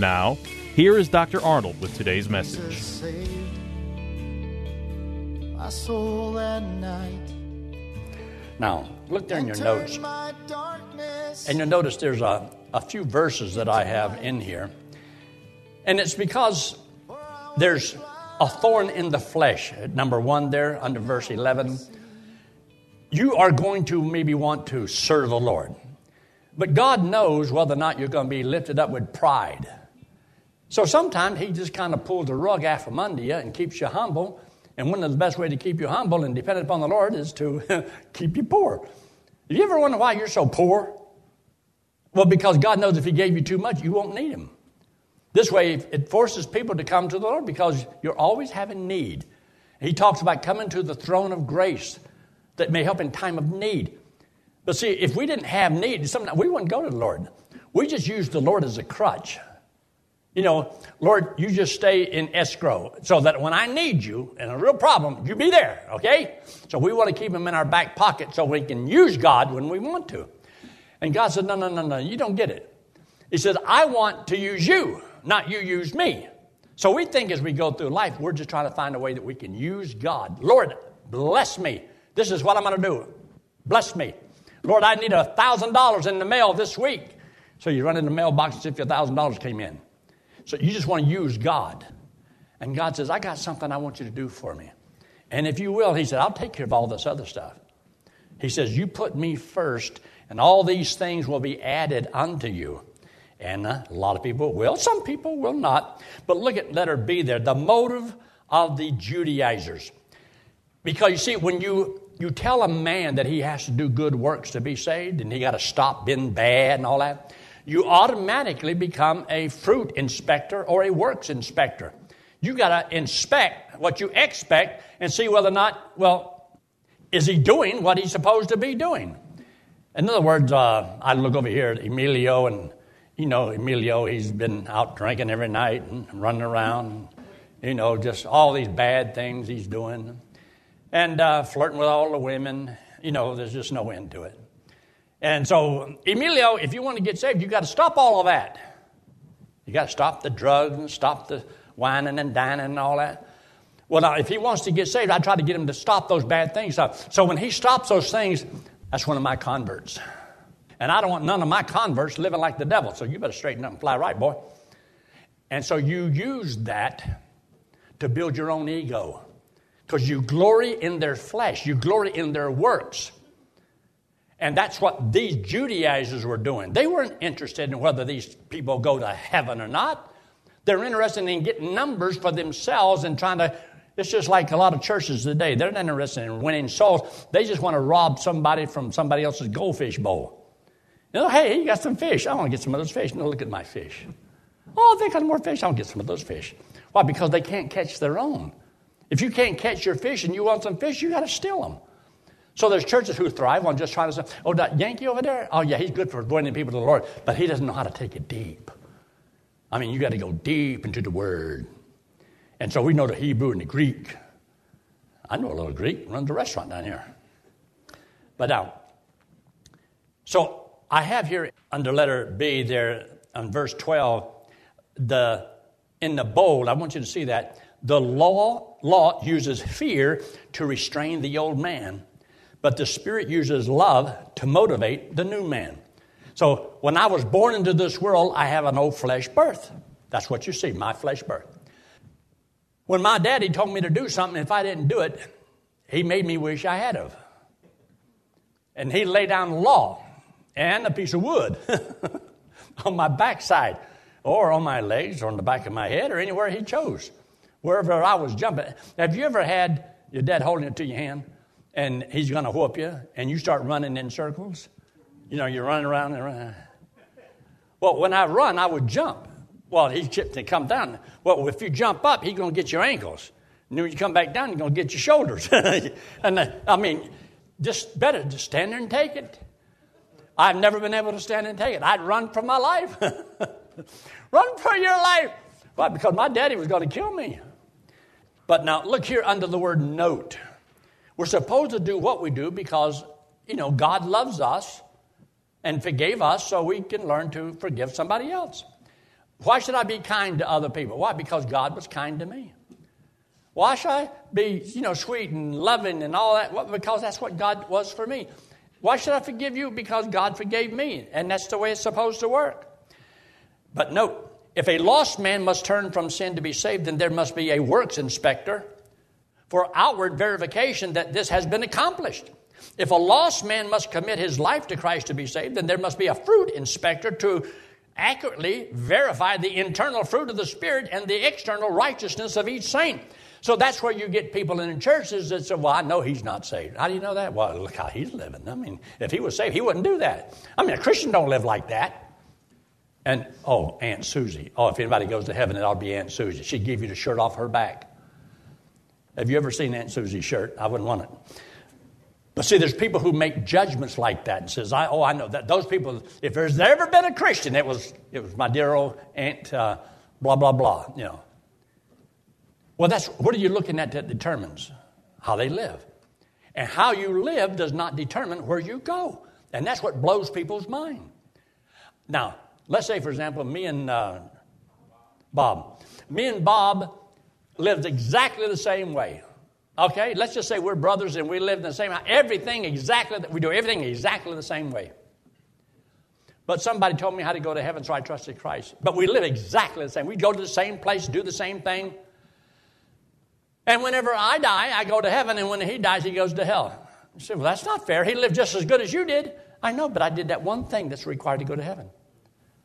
Now, here is Dr. Arnold with today's message. saved my soul that night. Now, look there in your notes, and you'll notice there's a, a few verses that I have in here. And it's because there's a thorn in the flesh. Number one, there under verse 11. You are going to maybe want to serve the Lord. But God knows whether or not you're going to be lifted up with pride. So sometimes He just kind of pulls the rug out from under you and keeps you humble. And one of the best ways to keep you humble and dependent upon the Lord is to keep you poor. You ever wondered why you're so poor? Well, because God knows if He gave you too much, you won't need Him. This way, it forces people to come to the Lord because you're always having need. He talks about coming to the throne of grace that may help in time of need. But see, if we didn't have need, sometimes we wouldn't go to the Lord. We just use the Lord as a crutch. You know, Lord, you just stay in escrow so that when I need you in a real problem, you be there, okay? So we want to keep him in our back pocket so we can use God when we want to. And God said, No, no, no, no, you don't get it. He said, I want to use you, not you use me. So we think as we go through life, we're just trying to find a way that we can use God. Lord, bless me. This is what I'm going to do. Bless me. Lord, I need a $1,000 in the mail this week. So you run in the mailbox as if your $1,000 came in. So you just want to use God. And God says, I got something I want you to do for me. And if you will, He said, I'll take care of all this other stuff. He says, You put me first, and all these things will be added unto you. And uh, a lot of people will, some people will not. But look at letter B there the motive of the Judaizers. Because you see, when you, you tell a man that he has to do good works to be saved and he got to stop being bad and all that, you automatically become a fruit inspector or a works inspector. You got to inspect what you expect and see whether or not, well, is he doing what he's supposed to be doing? In other words, uh, I look over here at Emilio, and you know, Emilio, he's been out drinking every night and running around, you know, just all these bad things he's doing, and uh, flirting with all the women. You know, there's just no end to it. And so, Emilio, if you want to get saved, you got to stop all of that. You got to stop the drugs and stop the wining and dining and all that. Well, now, if he wants to get saved, I try to get him to stop those bad things. So, so when he stops those things, that's one of my converts. And I don't want none of my converts living like the devil. So you better straighten up and fly right, boy. And so you use that to build your own ego because you glory in their flesh, you glory in their works. And that's what these Judaizers were doing. They weren't interested in whether these people go to heaven or not. They're interested in getting numbers for themselves and trying to. It's just like a lot of churches today. They're not interested in winning souls. They just want to rob somebody from somebody else's goldfish bowl. You know, hey, you got some fish. I want to get some of those fish. No, look at my fish. Oh, they got more fish. I'll get some of those fish. Why? Because they can't catch their own. If you can't catch your fish and you want some fish, you got to steal them. So there's churches who thrive on just trying to say, oh, that Yankee over there, oh, yeah, he's good for winning people to the Lord, but he doesn't know how to take it deep. I mean, you got to go deep into the Word. And so we know the Hebrew and the Greek. I know a little Greek, runs a restaurant down here. But now, so I have here under letter B there on verse 12, the in the bold, I want you to see that. The law, law uses fear to restrain the old man, but the Spirit uses love to motivate the new man. So when I was born into this world, I have an old flesh birth. That's what you see, my flesh birth. When my daddy told me to do something, if I didn't do it, he made me wish I had of. And he laid down the law and a piece of wood on my backside or on my legs or on the back of my head or anywhere he chose, wherever I was jumping. Have you ever had your dad holding it to your hand and he's going to whoop you and you start running in circles? You know, you're running around and around. Well, when I run, I would jump. Well, he's chipped and come down. Well, if you jump up, he's going to get your ankles. And then when you come back down, he's going to get your shoulders. and uh, I mean, just better just stand there and take it. I've never been able to stand and take it. I'd run for my life. run for your life. Why? Because my daddy was going to kill me. But now, look here under the word note. We're supposed to do what we do because, you know, God loves us and forgave us so we can learn to forgive somebody else. Why should I be kind to other people? Why? Because God was kind to me. Why should I be, you know, sweet and loving and all that? Well, because that's what God was for me. Why should I forgive you? Because God forgave me, and that's the way it's supposed to work. But note, if a lost man must turn from sin to be saved, then there must be a works inspector for outward verification that this has been accomplished. If a lost man must commit his life to Christ to be saved, then there must be a fruit inspector to accurately verify the internal fruit of the Spirit and the external righteousness of each saint. So that's where you get people in churches that say, Well, I know he's not saved. How do you know that? Well, look how he's living. I mean, if he was saved, he wouldn't do that. I mean, a Christian don't live like that. And, oh, Aunt Susie. Oh, if anybody goes to heaven, it ought to be Aunt Susie. She'd give you the shirt off her back. Have you ever seen Aunt Susie's shirt? I wouldn't want it. But see, there's people who make judgments like that and says, I, "Oh, I know that those people. If there's ever been a Christian, it was it was my dear old aunt, uh, blah blah blah." You know. Well, that's what are you looking at that determines how they live, and how you live does not determine where you go, and that's what blows people's mind. Now, let's say, for example, me and uh, Bob, me and Bob lived exactly the same way. Okay, let's just say we're brothers and we live in the same house. Everything exactly that we do everything exactly the same way. But somebody told me how to go to heaven, so I trusted Christ. But we live exactly the same. We go to the same place, do the same thing. And whenever I die, I go to heaven, and when he dies, he goes to hell. You say, well, that's not fair. He lived just as good as you did. I know, but I did that one thing that's required to go to heaven.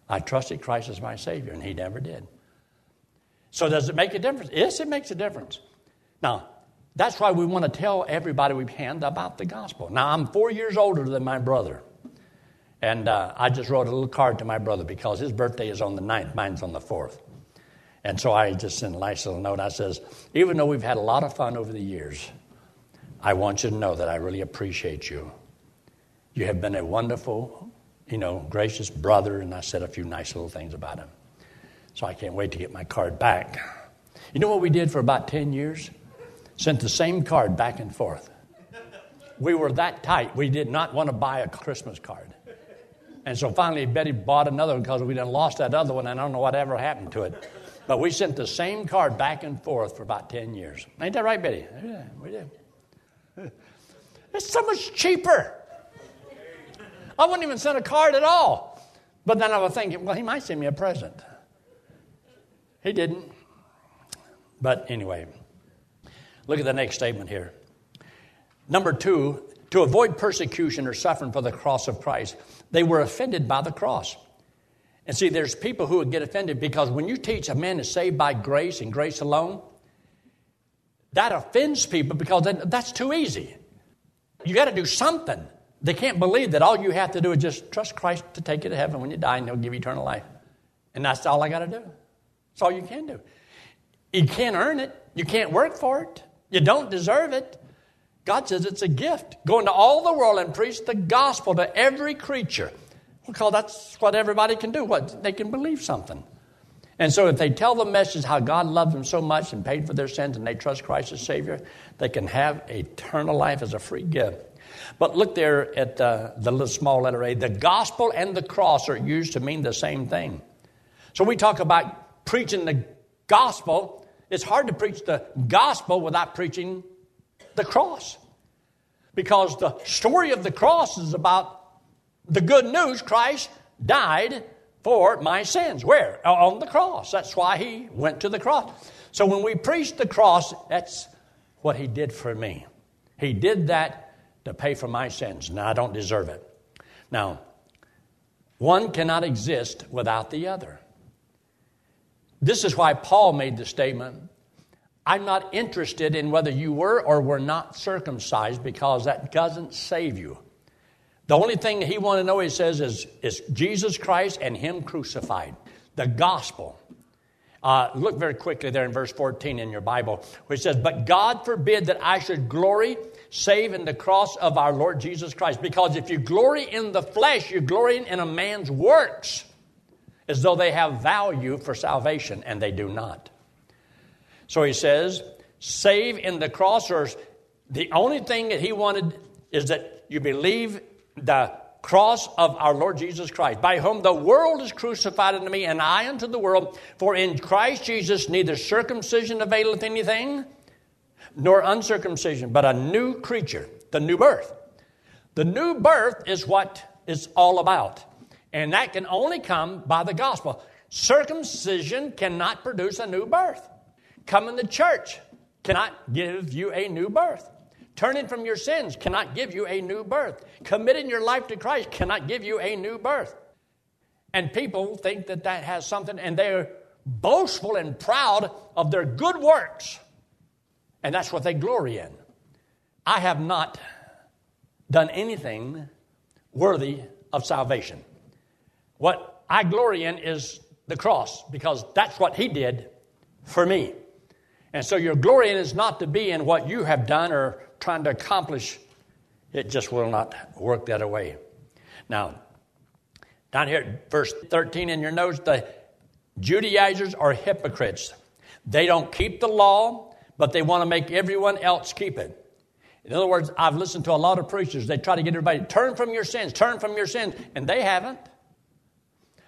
I trusted Christ as my Savior, and he never did. So, does it make a difference? Yes, it makes a difference. Now, that's why we want to tell everybody we can about the gospel. Now, I'm four years older than my brother. And uh, I just wrote a little card to my brother because his birthday is on the 9th, mine's on the 4th. And so I just sent a nice little note. I says, even though we've had a lot of fun over the years, I want you to know that I really appreciate you. You have been a wonderful, you know, gracious brother, and I said a few nice little things about him. So I can't wait to get my card back. You know what we did for about 10 years? sent the same card back and forth. We were that tight, we did not want to buy a Christmas card. And so finally, Betty bought another one because we done lost that other one, and I don't know whatever happened to it. But we sent the same card back and forth for about 10 years. Ain't that right, Betty? Yeah, we did. It's so much cheaper. I wouldn't even send a card at all. But then I was thinking, well, he might send me a present. He didn't. But anyway, Look at the next statement here. Number two, to avoid persecution or suffering for the cross of Christ, they were offended by the cross. And see, there's people who would get offended because when you teach a man is saved by grace and grace alone, that offends people because that's too easy. You got to do something. They can't believe that all you have to do is just trust Christ to take you to heaven when you die and he'll give you eternal life. And that's all I got to do. That's all you can do. You can't earn it, you can't work for it. You don't deserve it. God says it's a gift. Go into all the world and preach the gospel to every creature. Because that's what everybody can do. What they can believe something. And so if they tell the message how God loved them so much and paid for their sins and they trust Christ as Savior, they can have eternal life as a free gift. But look there at uh, the little small letter A. The gospel and the cross are used to mean the same thing. So we talk about preaching the gospel it's hard to preach the gospel without preaching the cross. Because the story of the cross is about the good news Christ died for my sins. Where? On the cross. That's why he went to the cross. So when we preach the cross, that's what he did for me. He did that to pay for my sins. Now, I don't deserve it. Now, one cannot exist without the other. This is why Paul made the statement I'm not interested in whether you were or were not circumcised because that doesn't save you. The only thing he wanted to know, he says, is, is Jesus Christ and Him crucified. The gospel. Uh, look very quickly there in verse 14 in your Bible, which says, But God forbid that I should glory save in the cross of our Lord Jesus Christ. Because if you glory in the flesh, you're glorying in a man's works as though they have value for salvation, and they do not. So he says, save in the cross, or the only thing that he wanted is that you believe the cross of our Lord Jesus Christ, by whom the world is crucified unto me, and I unto the world. For in Christ Jesus neither circumcision availeth anything, nor uncircumcision, but a new creature, the new birth. The new birth is what it's all about. And that can only come by the gospel. Circumcision cannot produce a new birth. Coming to church cannot give you a new birth. Turning from your sins cannot give you a new birth. Committing your life to Christ cannot give you a new birth. And people think that that has something, and they're boastful and proud of their good works. And that's what they glory in. I have not done anything worthy of salvation. What I glory in is the cross because that's what He did for me. And so your glory is not to be in what you have done or trying to accomplish. It just will not work that way. Now, down here verse 13 in your notes, the Judaizers are hypocrites. They don't keep the law, but they want to make everyone else keep it. In other words, I've listened to a lot of preachers. They try to get everybody, turn from your sins, turn from your sins, and they haven't.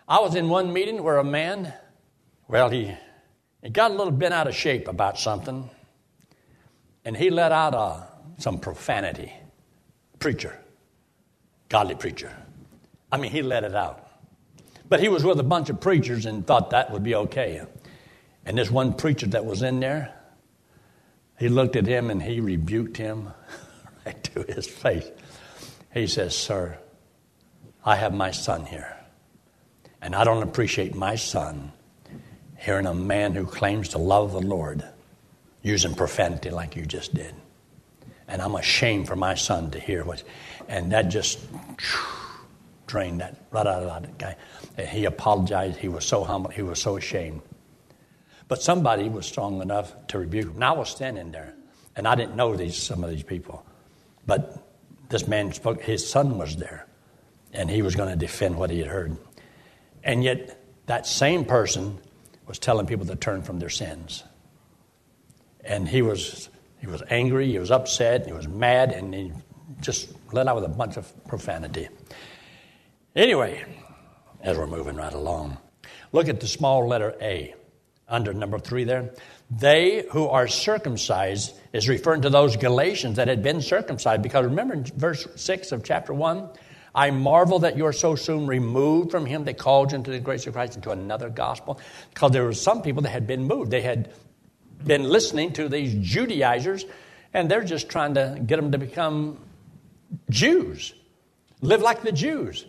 I was in one meeting where a man, well, he he got a little bent out of shape about something, and he let out uh, some profanity. Preacher, godly preacher. I mean, he let it out. But he was with a bunch of preachers and thought that would be okay. And this one preacher that was in there, he looked at him and he rebuked him right to his face. He says, Sir, I have my son here, and I don't appreciate my son hearing a man who claims to love the Lord using profanity like you just did. And I'm ashamed for my son to hear what, and that just drained that right out of that guy. And he apologized. He was so humble. He was so ashamed. But somebody was strong enough to rebuke him. And I was standing there, and I didn't know these some of these people, but this man spoke. His son was there, and he was going to defend what he had heard. And yet, that same person was telling people to turn from their sins. And he was, he was angry, he was upset, he was mad, and he just let out with a bunch of profanity. Anyway, as we're moving right along, look at the small letter A under number three there. They who are circumcised is referring to those Galatians that had been circumcised. Because remember in verse 6 of chapter 1, I marvel that you are so soon removed from him that called you into the grace of Christ into another gospel. Because there were some people that had been moved. They had been listening to these Judaizers, and they're just trying to get them to become Jews, live like the Jews.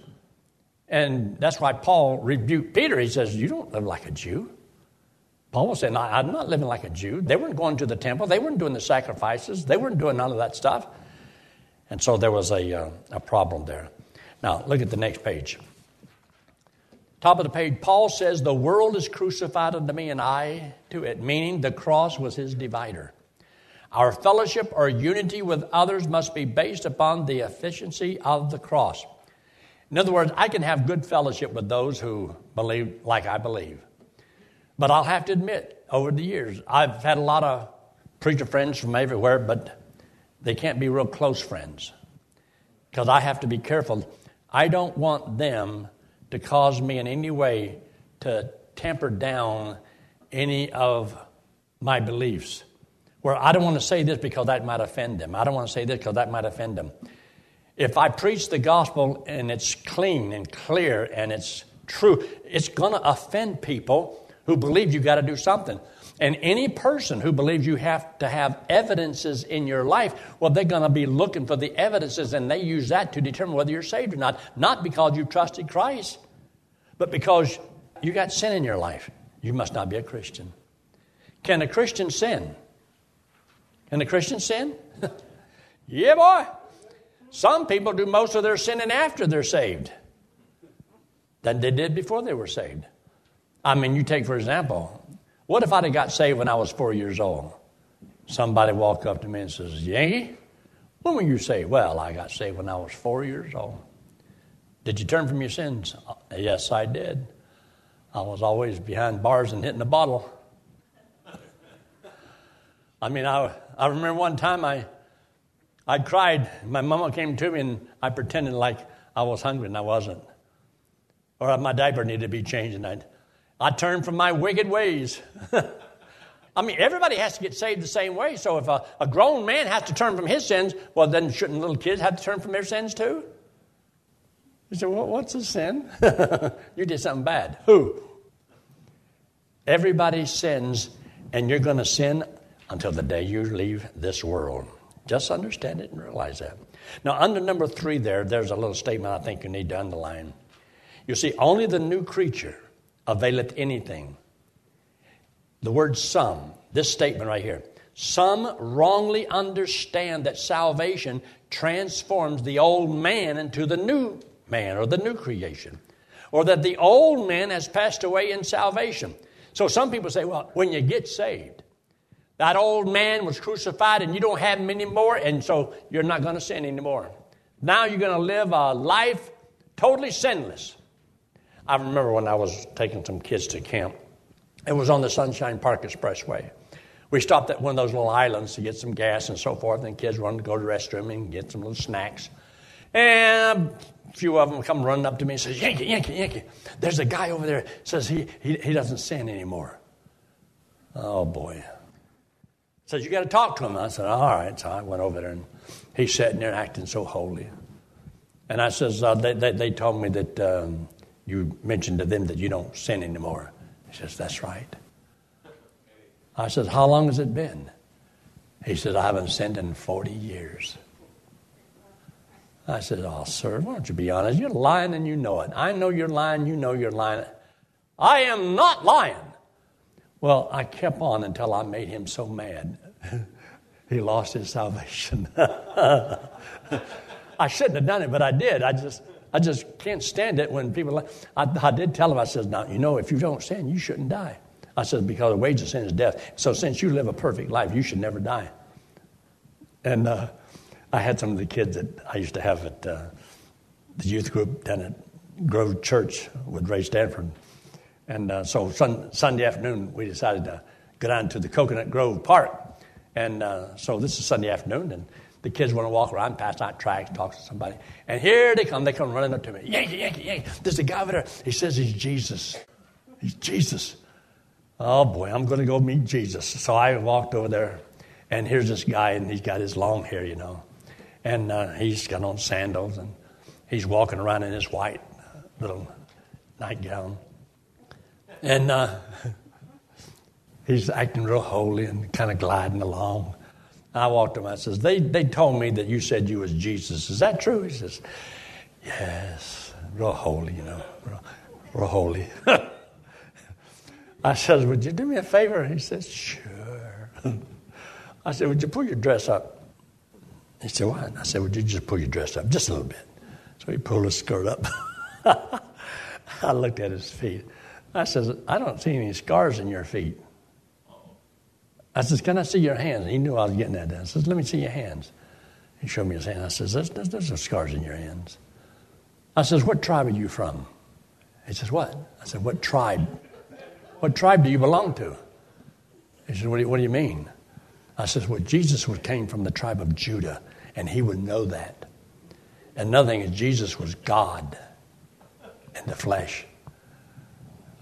And that's why Paul rebuked Peter. He says, You don't live like a Jew. Paul was saying, I'm not living like a Jew. They weren't going to the temple, they weren't doing the sacrifices, they weren't doing none of that stuff. And so there was a, uh, a problem there. Now, look at the next page. Top of the page, Paul says, The world is crucified unto me, and I to it, meaning the cross was his divider. Our fellowship or unity with others must be based upon the efficiency of the cross. In other words, I can have good fellowship with those who believe like I believe. But I'll have to admit, over the years, I've had a lot of preacher friends from everywhere, but they can't be real close friends because I have to be careful. I don't want them to cause me in any way to temper down any of my beliefs. Where I don't want to say this because that might offend them. I don't want to say this because that might offend them. If I preach the gospel and it's clean and clear and it's true, it's going to offend people who believe you got to do something. And any person who believes you have to have evidences in your life, well, they're going to be looking for the evidences and they use that to determine whether you're saved or not. Not because you trusted Christ, but because you got sin in your life. You must not be a Christian. Can a Christian sin? Can a Christian sin? yeah, boy. Some people do most of their sinning after they're saved than they did before they were saved. I mean, you take, for example, what if I'd have got saved when I was four years old? Somebody walked up to me and says, Yankee, when were you saved? Well, I got saved when I was four years old. Did you turn from your sins? Uh, yes, I did. I was always behind bars and hitting the bottle. I mean, I, I remember one time I, I cried. My mama came to me and I pretended like I was hungry and I wasn't. Or my diaper needed to be changed and I, I turn from my wicked ways. I mean, everybody has to get saved the same way. So if a, a grown man has to turn from his sins, well, then shouldn't little kids have to turn from their sins too? You say, well, what's a sin? you did something bad. Who? Everybody sins, and you're going to sin until the day you leave this world. Just understand it and realize that. Now, under number three, there, there's a little statement I think you need to underline. You see, only the new creature availeth anything. The word some, this statement right here. Some wrongly understand that salvation transforms the old man into the new man or the new creation, or that the old man has passed away in salvation. So some people say, well, when you get saved, that old man was crucified and you don't have him anymore, and so you're not going to sin anymore. Now you're going to live a life totally sinless. I remember when I was taking some kids to camp. It was on the Sunshine Park Expressway. We stopped at one of those little islands to get some gas and so forth, and kids run to go to the restroom and get some little snacks. And a few of them come running up to me and says, Yankee, Yankee, Yankee, there's a guy over there says he, he, he doesn't sin anymore. Oh, boy says, You got to talk to him. I said, All right. So I went over there and he's sitting there acting so holy. And I says, uh, they, they, they, told me that um, you mentioned to them that you don't sin anymore. He says, That's right. I says, How long has it been? He says, I haven't sinned in 40 years. I said, Oh, sir, why don't you be honest? You're lying and you know it. I know you're lying, you know you're lying. I am not lying. Well, I kept on until I made him so mad. he lost his salvation. I shouldn't have done it, but I did. I just, I just can't stand it when people. I, I did tell him. I said, "Now you know, if you don't sin, you shouldn't die." I said, "Because the wage of sin is death. So since you live a perfect life, you should never die." And uh, I had some of the kids that I used to have at uh, the youth group down at Grove Church with Ray Stanford. And uh, so sun, Sunday afternoon, we decided to go down to the Coconut Grove Park. And uh, so this is Sunday afternoon, and the kids want to walk around, pass out tracts, talk to somebody. And here they come. They come running up to me. Yankee, Yankee, Yankee. There's a guy over there. He says he's Jesus. He's Jesus. Oh, boy, I'm going to go meet Jesus. So I walked over there, and here's this guy, and he's got his long hair, you know. And uh, he's got on sandals, and he's walking around in his white little nightgown. And uh, he's acting real holy and kind of gliding along. I walked to him. I says, they, they told me that you said you was Jesus. Is that true? He says, yes, real holy, you know, real, real holy. I says, would you do me a favor? He says, sure. I said, would you pull your dress up? He said, what? I said, would you just pull your dress up just a little bit? So he pulled his skirt up. I looked at his feet. I says, I don't see any scars in your feet. I says, Can I see your hands? And he knew I was getting at that. I says, Let me see your hands. He showed me his hand. I says, There's, there's, there's no scars in your hands. I says, What tribe are you from? He says, What? I said, What tribe? What tribe do you belong to? He says, What do you, what do you mean? I says, Well, Jesus came from the tribe of Judah, and he would know that. Another thing is, Jesus was God in the flesh.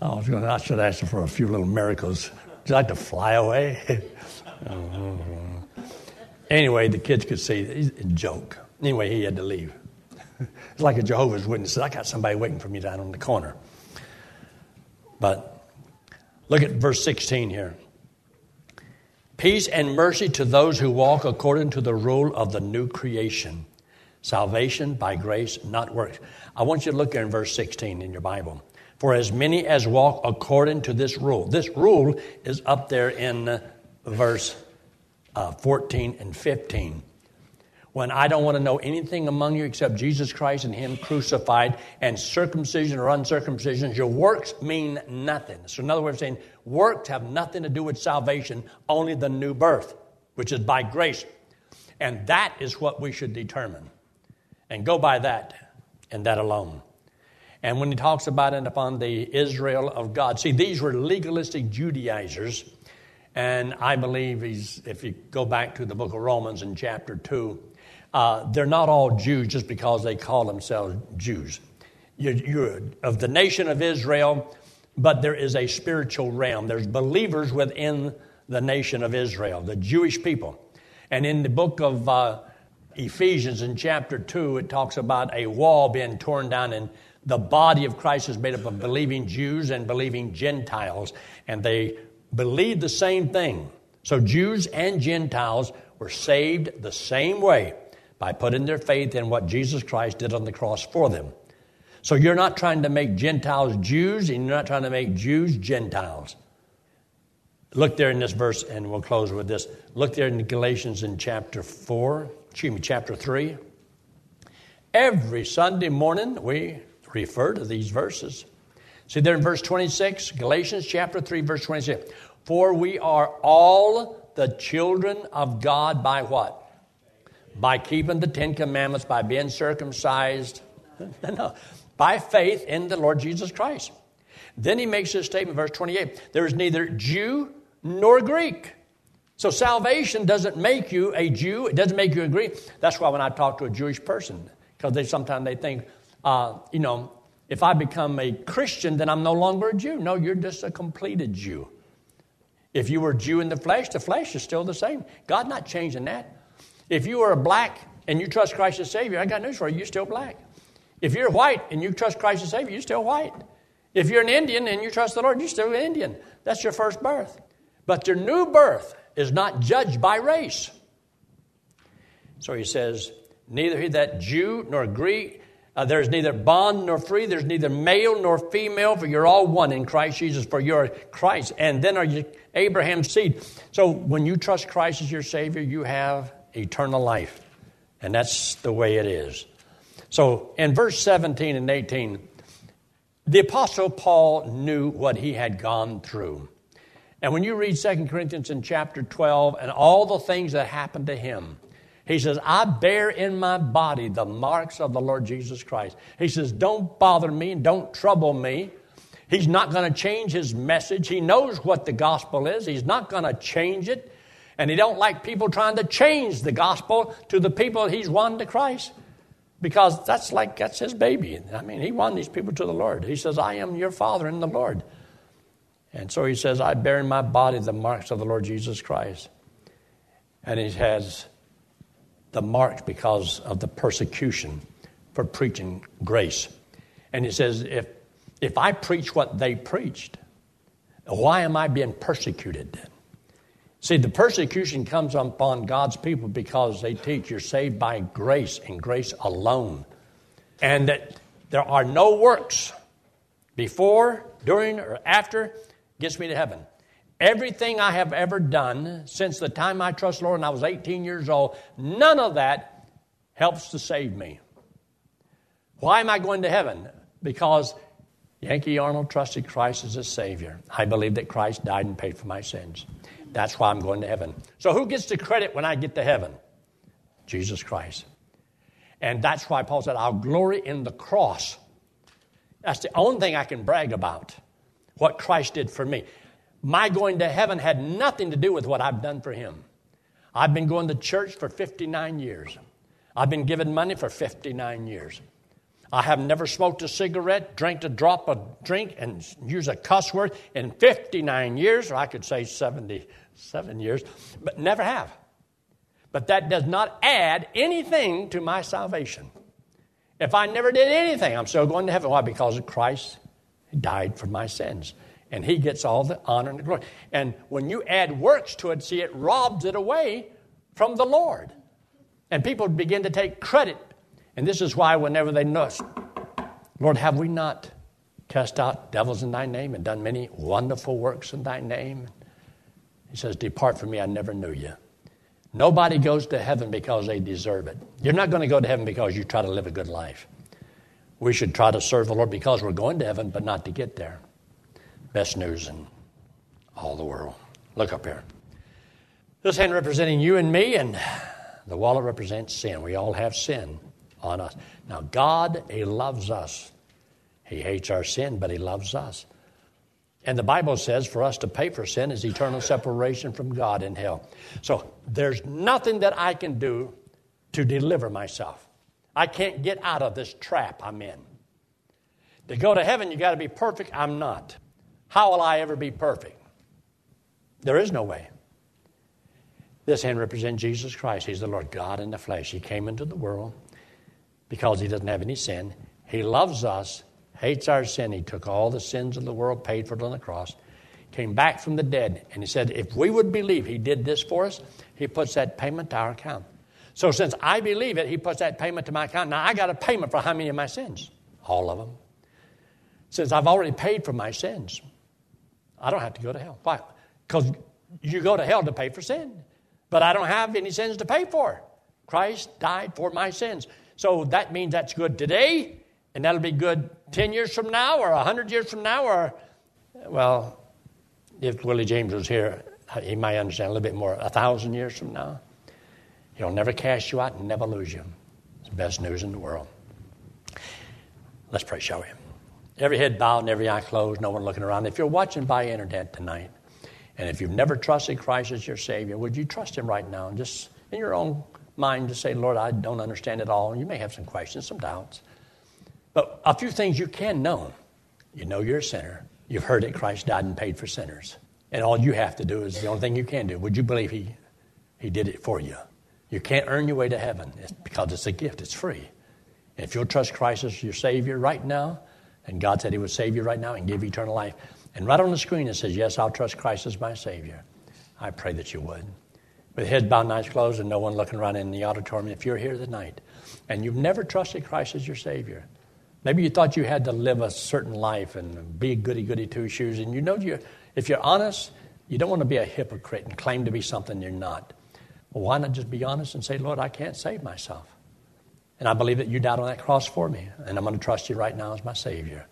I was going. To, I should ask him for a few little miracles. Would you like to fly away? anyway, the kids could see a joke. Anyway, he had to leave. it's like a Jehovah's Witness. I got somebody waiting for me down on the corner. But look at verse 16 here. Peace and mercy to those who walk according to the rule of the new creation. Salvation by grace, not works. I want you to look there in verse 16 in your Bible. For as many as walk according to this rule. This rule is up there in uh, verse uh, 14 and 15 when I don't want to know anything among you except Jesus Christ and Him crucified, and circumcision or uncircumcision, your works mean nothing. So, in other words, saying works have nothing to do with salvation, only the new birth, which is by grace. And that is what we should determine. And go by that and that alone. And when he talks about it upon the Israel of God, see, these were legalistic Judaizers. And I believe he's, if you go back to the book of Romans in chapter 2, uh, they're not all Jews just because they call themselves Jews. You're, you're of the nation of Israel, but there is a spiritual realm. There's believers within the nation of Israel, the Jewish people. And in the book of uh, Ephesians, in chapter 2, it talks about a wall being torn down, and the body of Christ is made up of believing Jews and believing Gentiles, and they believe the same thing. So Jews and Gentiles were saved the same way by putting their faith in what Jesus Christ did on the cross for them. So you're not trying to make Gentiles Jews, and you're not trying to make Jews Gentiles. Look there in this verse, and we'll close with this. Look there in Galatians in chapter 4, excuse me, chapter 3. Every Sunday morning, we refer to these verses. See there in verse 26, Galatians chapter 3, verse 26. For we are all the children of God by what? by keeping the Ten Commandments, by being circumcised. no, by faith in the Lord Jesus Christ. Then he makes this statement, verse 28 there is neither Jew nor Greek. So salvation doesn't make you a Jew, it doesn't make you a Greek. That's why when I talk to a Jewish person, because they sometimes they think, uh, you know, if I become a Christian, then I'm no longer a Jew. No, you're just a completed Jew. If you were Jew in the flesh, the flesh is still the same. God not changing that. If you are a black and you trust Christ as Savior, I got news for you, you're still black. If you're white and you trust Christ as Savior, you're still white. If you're an Indian and you trust the Lord, you're still an Indian. That's your first birth. But your new birth is not judged by race. So he says, neither he that Jew nor Greek, uh, there's neither bond nor free, there's neither male nor female, for you're all one in Christ Jesus, for you're Christ. And then are you Abraham's seed. So when you trust Christ as your Savior, you have eternal life. And that's the way it is. So in verse 17 and 18, the Apostle Paul knew what he had gone through. And when you read 2 Corinthians in chapter 12 and all the things that happened to him, he says, I bear in my body the marks of the Lord Jesus Christ. He says, Don't bother me and don't trouble me. He's not going to change his message. He knows what the gospel is. He's not going to change it. And he don't like people trying to change the gospel to the people he's won to Christ. Because that's like, that's his baby. I mean, he won these people to the Lord. He says, I am your father in the Lord. And so he says, I bear in my body the marks of the Lord Jesus Christ. And he has the marks because of the persecution for preaching grace. And he says, if, if I preach what they preached, why am I being persecuted? then? See, the persecution comes upon God's people because they teach you're saved by grace and grace alone. And that there are no works before, during, or after gets me to heaven. Everything I have ever done since the time I trust Lord and I was 18 years old, none of that helps to save me. Why am I going to heaven? Because Yankee Arnold trusted Christ as a Savior. I believe that Christ died and paid for my sins. That's why I'm going to heaven. So, who gets the credit when I get to heaven? Jesus Christ. And that's why Paul said, I'll glory in the cross. That's the only thing I can brag about, what Christ did for me. My going to heaven had nothing to do with what I've done for him. I've been going to church for 59 years. I've been given money for 59 years. I have never smoked a cigarette, drank a drop of drink, and used a cuss word in 59 years, or I could say 77 years, but never have. But that does not add anything to my salvation. If I never did anything, I'm still going to heaven. Why? Because Christ died for my sins. And He gets all the honor and the glory. And when you add works to it, see, it robs it away from the Lord. And people begin to take credit. And this is why, whenever they know, Lord, have we not cast out devils in thy name and done many wonderful works in thy name? He says, Depart from me, I never knew you. Nobody goes to heaven because they deserve it. You're not going to go to heaven because you try to live a good life. We should try to serve the Lord because we're going to heaven, but not to get there. Best news in all the world. Look up here. This hand representing you and me, and the wallet represents sin. We all have sin on us. Now, God, He loves us. He hates our sin, but He loves us. And the Bible says for us to pay for sin is eternal separation from God in hell. So there's nothing that I can do to deliver myself. I can't get out of this trap I'm in. To go to heaven, you got to be perfect. I'm not. How will I ever be perfect? There is no way. This hand represents Jesus Christ. He's the Lord God in the flesh. He came into the world because he doesn't have any sin. He loves us hates our sin. He took all the sins of the world, paid for it on the cross, came back from the dead, and he said, if we would believe he did this for us, he puts that payment to our account. So since I believe it, he puts that payment to my account. Now I got a payment for how many of my sins? All of them. Since I've already paid for my sins, I don't have to go to hell. Why? Because you go to hell to pay for sin. But I don't have any sins to pay for. Christ died for my sins. So that means that's good today and that'll be good 10 years from now or 100 years from now or, well, if Willie James was here, he might understand a little bit more. A thousand years from now, he'll never cast you out and never lose you. It's the best news in the world. Let's pray, shall we? Every head bowed and every eye closed, no one looking around. If you're watching by internet tonight, and if you've never trusted Christ as your Savior, would you trust Him right now? And just in your own mind, just say, Lord, I don't understand it all. You may have some questions, some doubts. But a few things you can know. You know you're a sinner. You've heard that Christ died and paid for sinners. And all you have to do is the only thing you can do. Would you believe He, he did it for you? You can't earn your way to heaven it's because it's a gift, it's free. And if you'll trust Christ as your Savior right now, and God said He would save you right now and give you eternal life, and right on the screen it says, Yes, I'll trust Christ as my Savior. I pray that you would. With heads bowed and eyes closed and no one looking around in the auditorium, if you're here tonight and you've never trusted Christ as your Savior, Maybe you thought you had to live a certain life and be goody goody two shoes. And you know, you, if you're honest, you don't want to be a hypocrite and claim to be something you're not. Well, why not just be honest and say, Lord, I can't save myself. And I believe that you died on that cross for me. And I'm going to trust you right now as my Savior.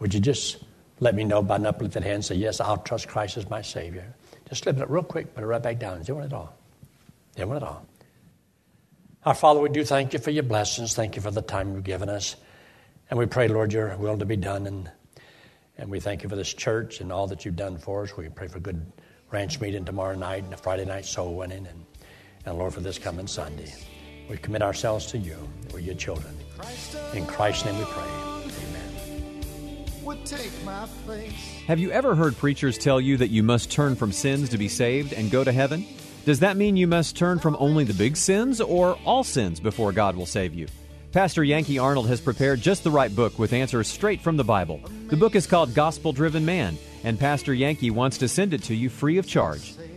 Would you just let me know by an uplifted hand and say, Yes, I'll trust Christ as my Savior? Just slip it up real quick, put it right back down. Doing it all. Doing it all. Our Father, we do thank you for your blessings. Thank you for the time you've given us. And we pray, Lord, your will to be done. And, and we thank you for this church and all that you've done for us. We pray for good ranch meeting tomorrow night and a Friday night soul winning. And, and Lord, for this coming Sunday. We commit ourselves to you. We're your children. In Christ's name we pray. Amen. Have you ever heard preachers tell you that you must turn from sins to be saved and go to heaven? Does that mean you must turn from only the big sins or all sins before God will save you? Pastor Yankee Arnold has prepared just the right book with answers straight from the Bible. The book is called Gospel Driven Man, and Pastor Yankee wants to send it to you free of charge.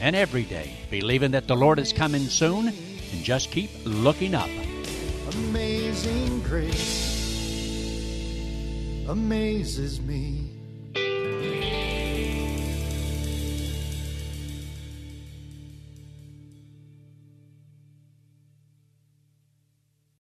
and every day, believing that the Lord is coming soon, and just keep looking up. Amazing grace amazes me.